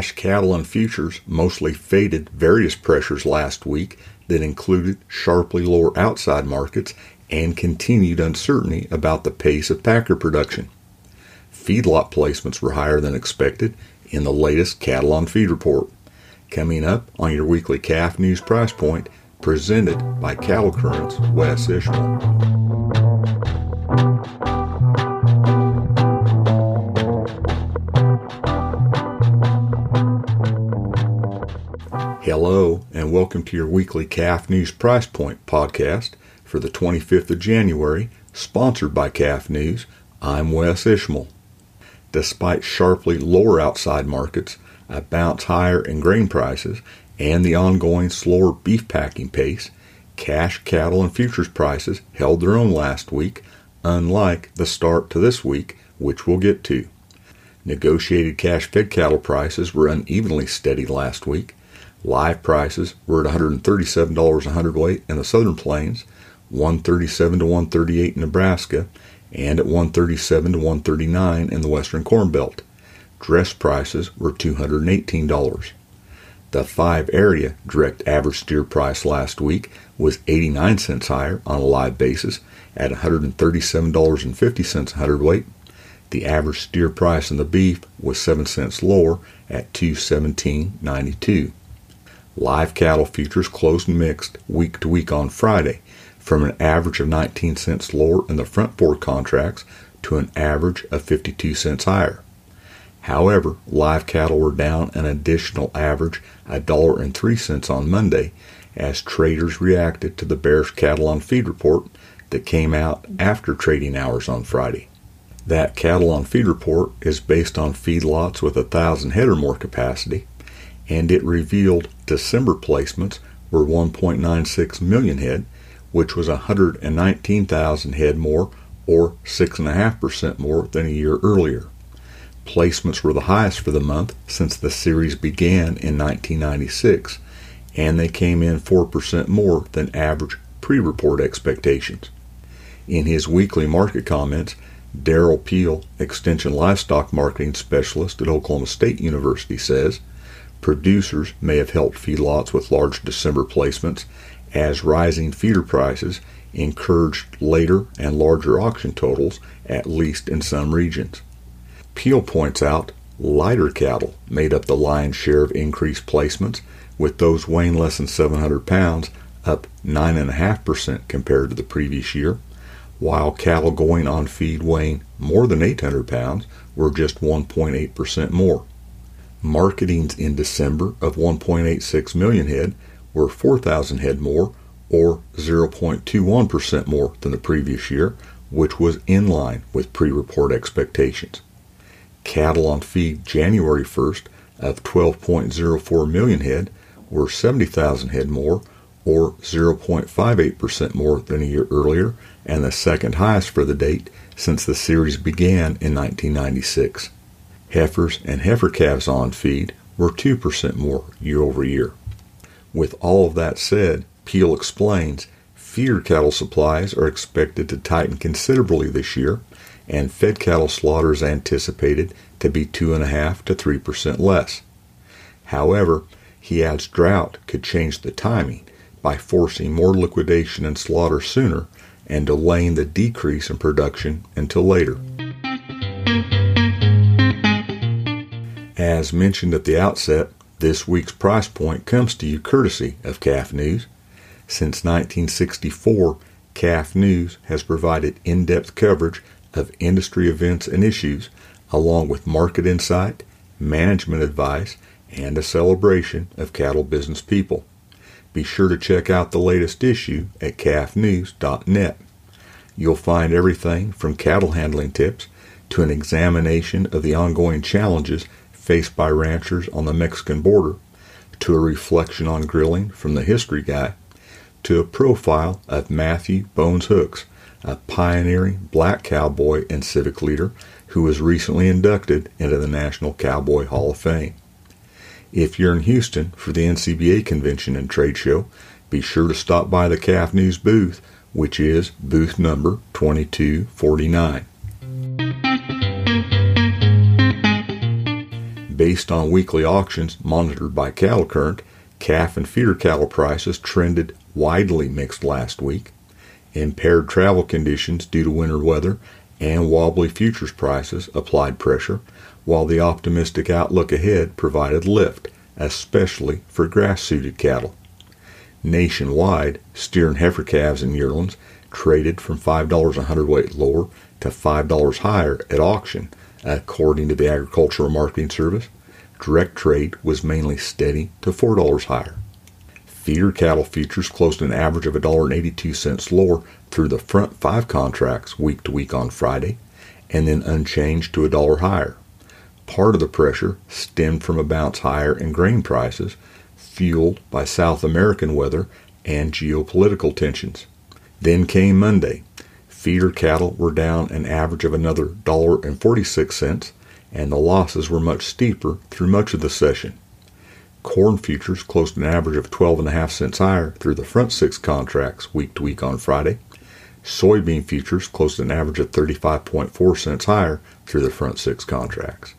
Cash cattle and futures mostly faded various pressures last week that included sharply lower outside markets and continued uncertainty about the pace of packer production. Feedlot placements were higher than expected in the latest cattle on feed report. Coming up on your weekly calf news price point, presented by Cattle Current's Wes Ishmael. Hello, and welcome to your weekly Calf News Price Point podcast for the 25th of January, sponsored by Calf News. I'm Wes Ishmael. Despite sharply lower outside markets, a bounce higher in grain prices, and the ongoing slower beef packing pace, cash cattle and futures prices held their own last week, unlike the start to this week, which we'll get to. Negotiated cash fed cattle prices were unevenly steady last week. Live prices were at $137 a hundredweight in the southern plains, 137 to 138 in Nebraska, and at 137 to 139 in the western corn belt. Dress prices were $218. The 5 area direct average steer price last week was 89 cents higher on a live basis at $137.50 a hundredweight. The average steer price in the beef was 7 cents lower at 217.92. Live cattle futures closed mixed week to week on Friday from an average of 19 cents lower in the front board contracts to an average of 52 cents higher. However, live cattle were down an additional average $1.03 on Monday as traders reacted to the bearish cattle on feed report that came out after trading hours on Friday. That cattle on feed report is based on feedlots with a thousand head or more capacity, and it revealed December placements were 1.96 million head which was 119,000 head more, or 6.5% more than a year earlier. Placements were the highest for the month since the series began in 1996, and they came in 4% more than average pre report expectations. In his weekly market comments, Derrell Peel, Extension Livestock Marketing Specialist at Oklahoma State University, says producers may have helped feedlots with large December placements as rising feeder prices encouraged later and larger auction totals, at least in some regions. Peel points out lighter cattle made up the lion's share of increased placements, with those weighing less than 700 pounds up 9.5% compared to the previous year, while cattle going on feed weighing more than 800 pounds were just 1.8% more. Marketings in December of 1.86 million head were 4,000 head more, or 0.21% more than the previous year, which was in line with pre report expectations. Cattle on feed January 1st of 12.04 million head were 70,000 head more, or 0.58% more than a year earlier, and the second highest for the date since the series began in 1996. Heifers and heifer calves on feed were 2% more year over year. With all of that said, Peel explains feeder cattle supplies are expected to tighten considerably this year, and fed cattle slaughter is anticipated to be 2.5 to 3% less. However, he adds drought could change the timing by forcing more liquidation and slaughter sooner and delaying the decrease in production until later. As mentioned at the outset, this week's price point comes to you courtesy of Calf News. Since 1964, Calf News has provided in depth coverage of industry events and issues, along with market insight, management advice, and a celebration of cattle business people. Be sure to check out the latest issue at calfnews.net. You'll find everything from cattle handling tips to an examination of the ongoing challenges faced by ranchers on the Mexican border, to a reflection on grilling from the history guy, to a profile of Matthew Bones Hooks, a pioneering black cowboy and civic leader who was recently inducted into the National Cowboy Hall of Fame. If you're in Houston for the NCBA convention and trade show, be sure to stop by the Calf News booth, which is booth number 2249. Based on weekly auctions monitored by Cattle Current, calf and feeder cattle prices trended widely mixed last week. Impaired travel conditions due to winter weather and wobbly futures prices applied pressure, while the optimistic outlook ahead provided lift, especially for grass suited cattle. Nationwide, steer and heifer calves and yearlings traded from $5 a hundredweight lower to $5 higher at auction, according to the Agricultural Marketing Service. Direct trade was mainly steady to $4 higher. Feeder cattle futures closed an average of $1.82 lower through the front five contracts week to week on Friday, and then unchanged to a dollar higher. Part of the pressure stemmed from a bounce higher in grain prices, fueled by South American weather and geopolitical tensions. Then came Monday. Feeder cattle were down an average of another $1.46, and the losses were much steeper through much of the session. Corn futures closed an average of 12.5 cents higher through the front six contracts week to week on Friday. Soybean futures closed an average of 35.4 cents higher through the front six contracts.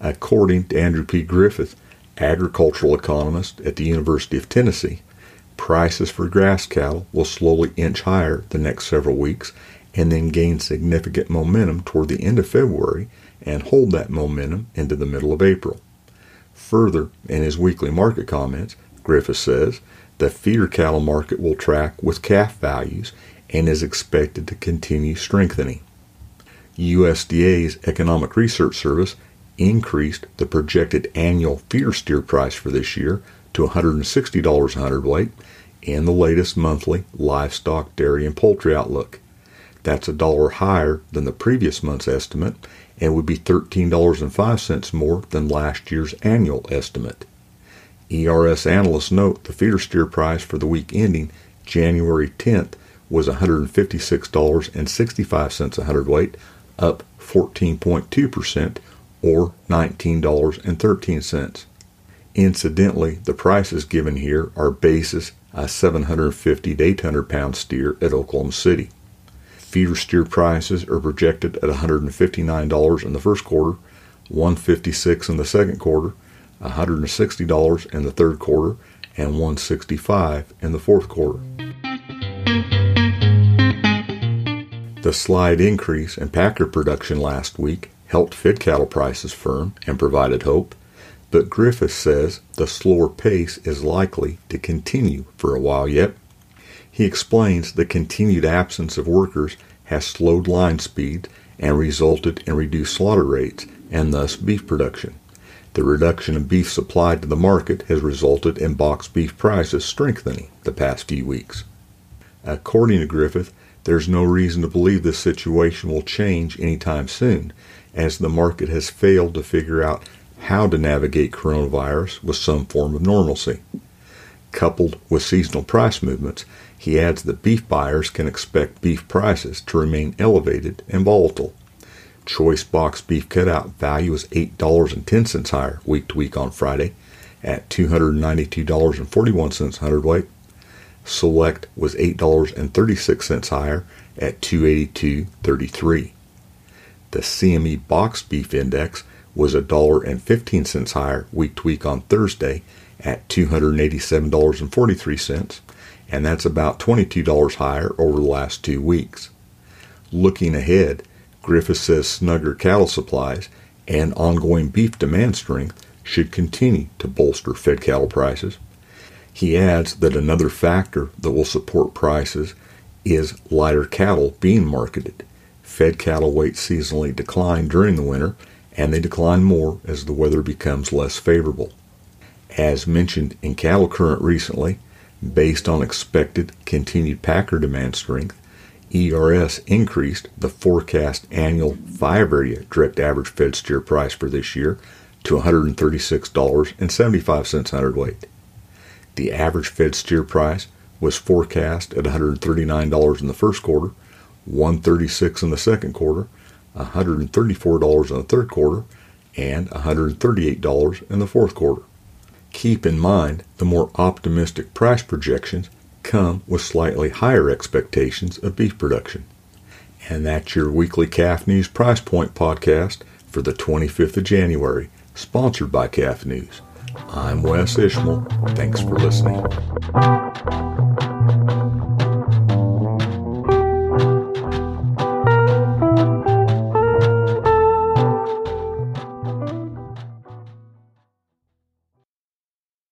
According to Andrew P. Griffith, agricultural economist at the University of Tennessee, prices for grass cattle will slowly inch higher the next several weeks and then gain significant momentum toward the end of February and hold that momentum into the middle of April. Further, in his weekly market comments, Griffith says the feeder cattle market will track with calf values and is expected to continue strengthening. USDA's Economic Research Service increased the projected annual feeder steer price for this year to $160 a hundredweight in the latest monthly livestock, dairy, and poultry outlook. That's a dollar higher than the previous month's estimate and would be $13.05 more than last year's annual estimate. ERS analysts note the feeder steer price for the week ending January 10th was $156.65 a hundredweight, up 14.2% or $19.13. Incidentally, the prices given here are basis a 750 to 800 pound steer at Oklahoma City. Feeder steer prices are projected at $159 in the first quarter, $156 in the second quarter, $160 in the third quarter, and $165 in the fourth quarter. The slight increase in packer production last week helped fed cattle prices firm and provided hope, but Griffith says the slower pace is likely to continue for a while yet. He explains the continued absence of workers has slowed line speed and resulted in reduced slaughter rates and thus beef production. The reduction of beef supplied to the market has resulted in box beef prices strengthening the past few weeks. According to Griffith, there's no reason to believe this situation will change anytime soon, as the market has failed to figure out how to navigate coronavirus with some form of normalcy. Coupled with seasonal price movements, he adds that beef buyers can expect beef prices to remain elevated and volatile. Choice box beef cutout value is $8.10 higher week to week on Friday at $292.41 hundredweight. Select was $8.36 higher at 282.33. The CME box beef index was $1.15 higher week to week on Thursday at $287.43, and that's about $22 higher over the last two weeks. Looking ahead, Griffith says snugger cattle supplies and ongoing beef demand strength should continue to bolster fed cattle prices. He adds that another factor that will support prices is lighter cattle being marketed. Fed cattle weight seasonally decline during the winter, and they decline more as the weather becomes less favorable. As mentioned in Cattle Current recently, based on expected continued packer demand strength, ERS increased the forecast annual five area direct average fed steer price for this year to $136.75 hundredweight. The average fed steer price was forecast at $139 in the first quarter, 136 in the second quarter, $134 in the third quarter, and $138 in the fourth quarter. Keep in mind the more optimistic price projections come with slightly higher expectations of beef production. And that's your weekly Calf News Price Point podcast for the 25th of January, sponsored by Calf News. I'm Wes Ishmael. Thanks for listening.